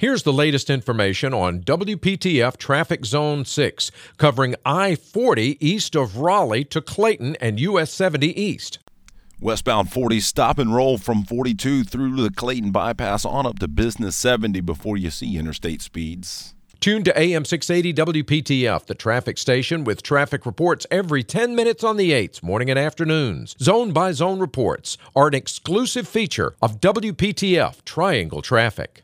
Here's the latest information on WPTF Traffic Zone 6, covering I 40 east of Raleigh to Clayton and US 70 east. Westbound 40 stop and roll from 42 through the Clayton bypass on up to Business 70 before you see interstate speeds. Tune to AM 680 WPTF, the traffic station with traffic reports every 10 minutes on the 8s, morning and afternoons. Zone by zone reports are an exclusive feature of WPTF Triangle Traffic.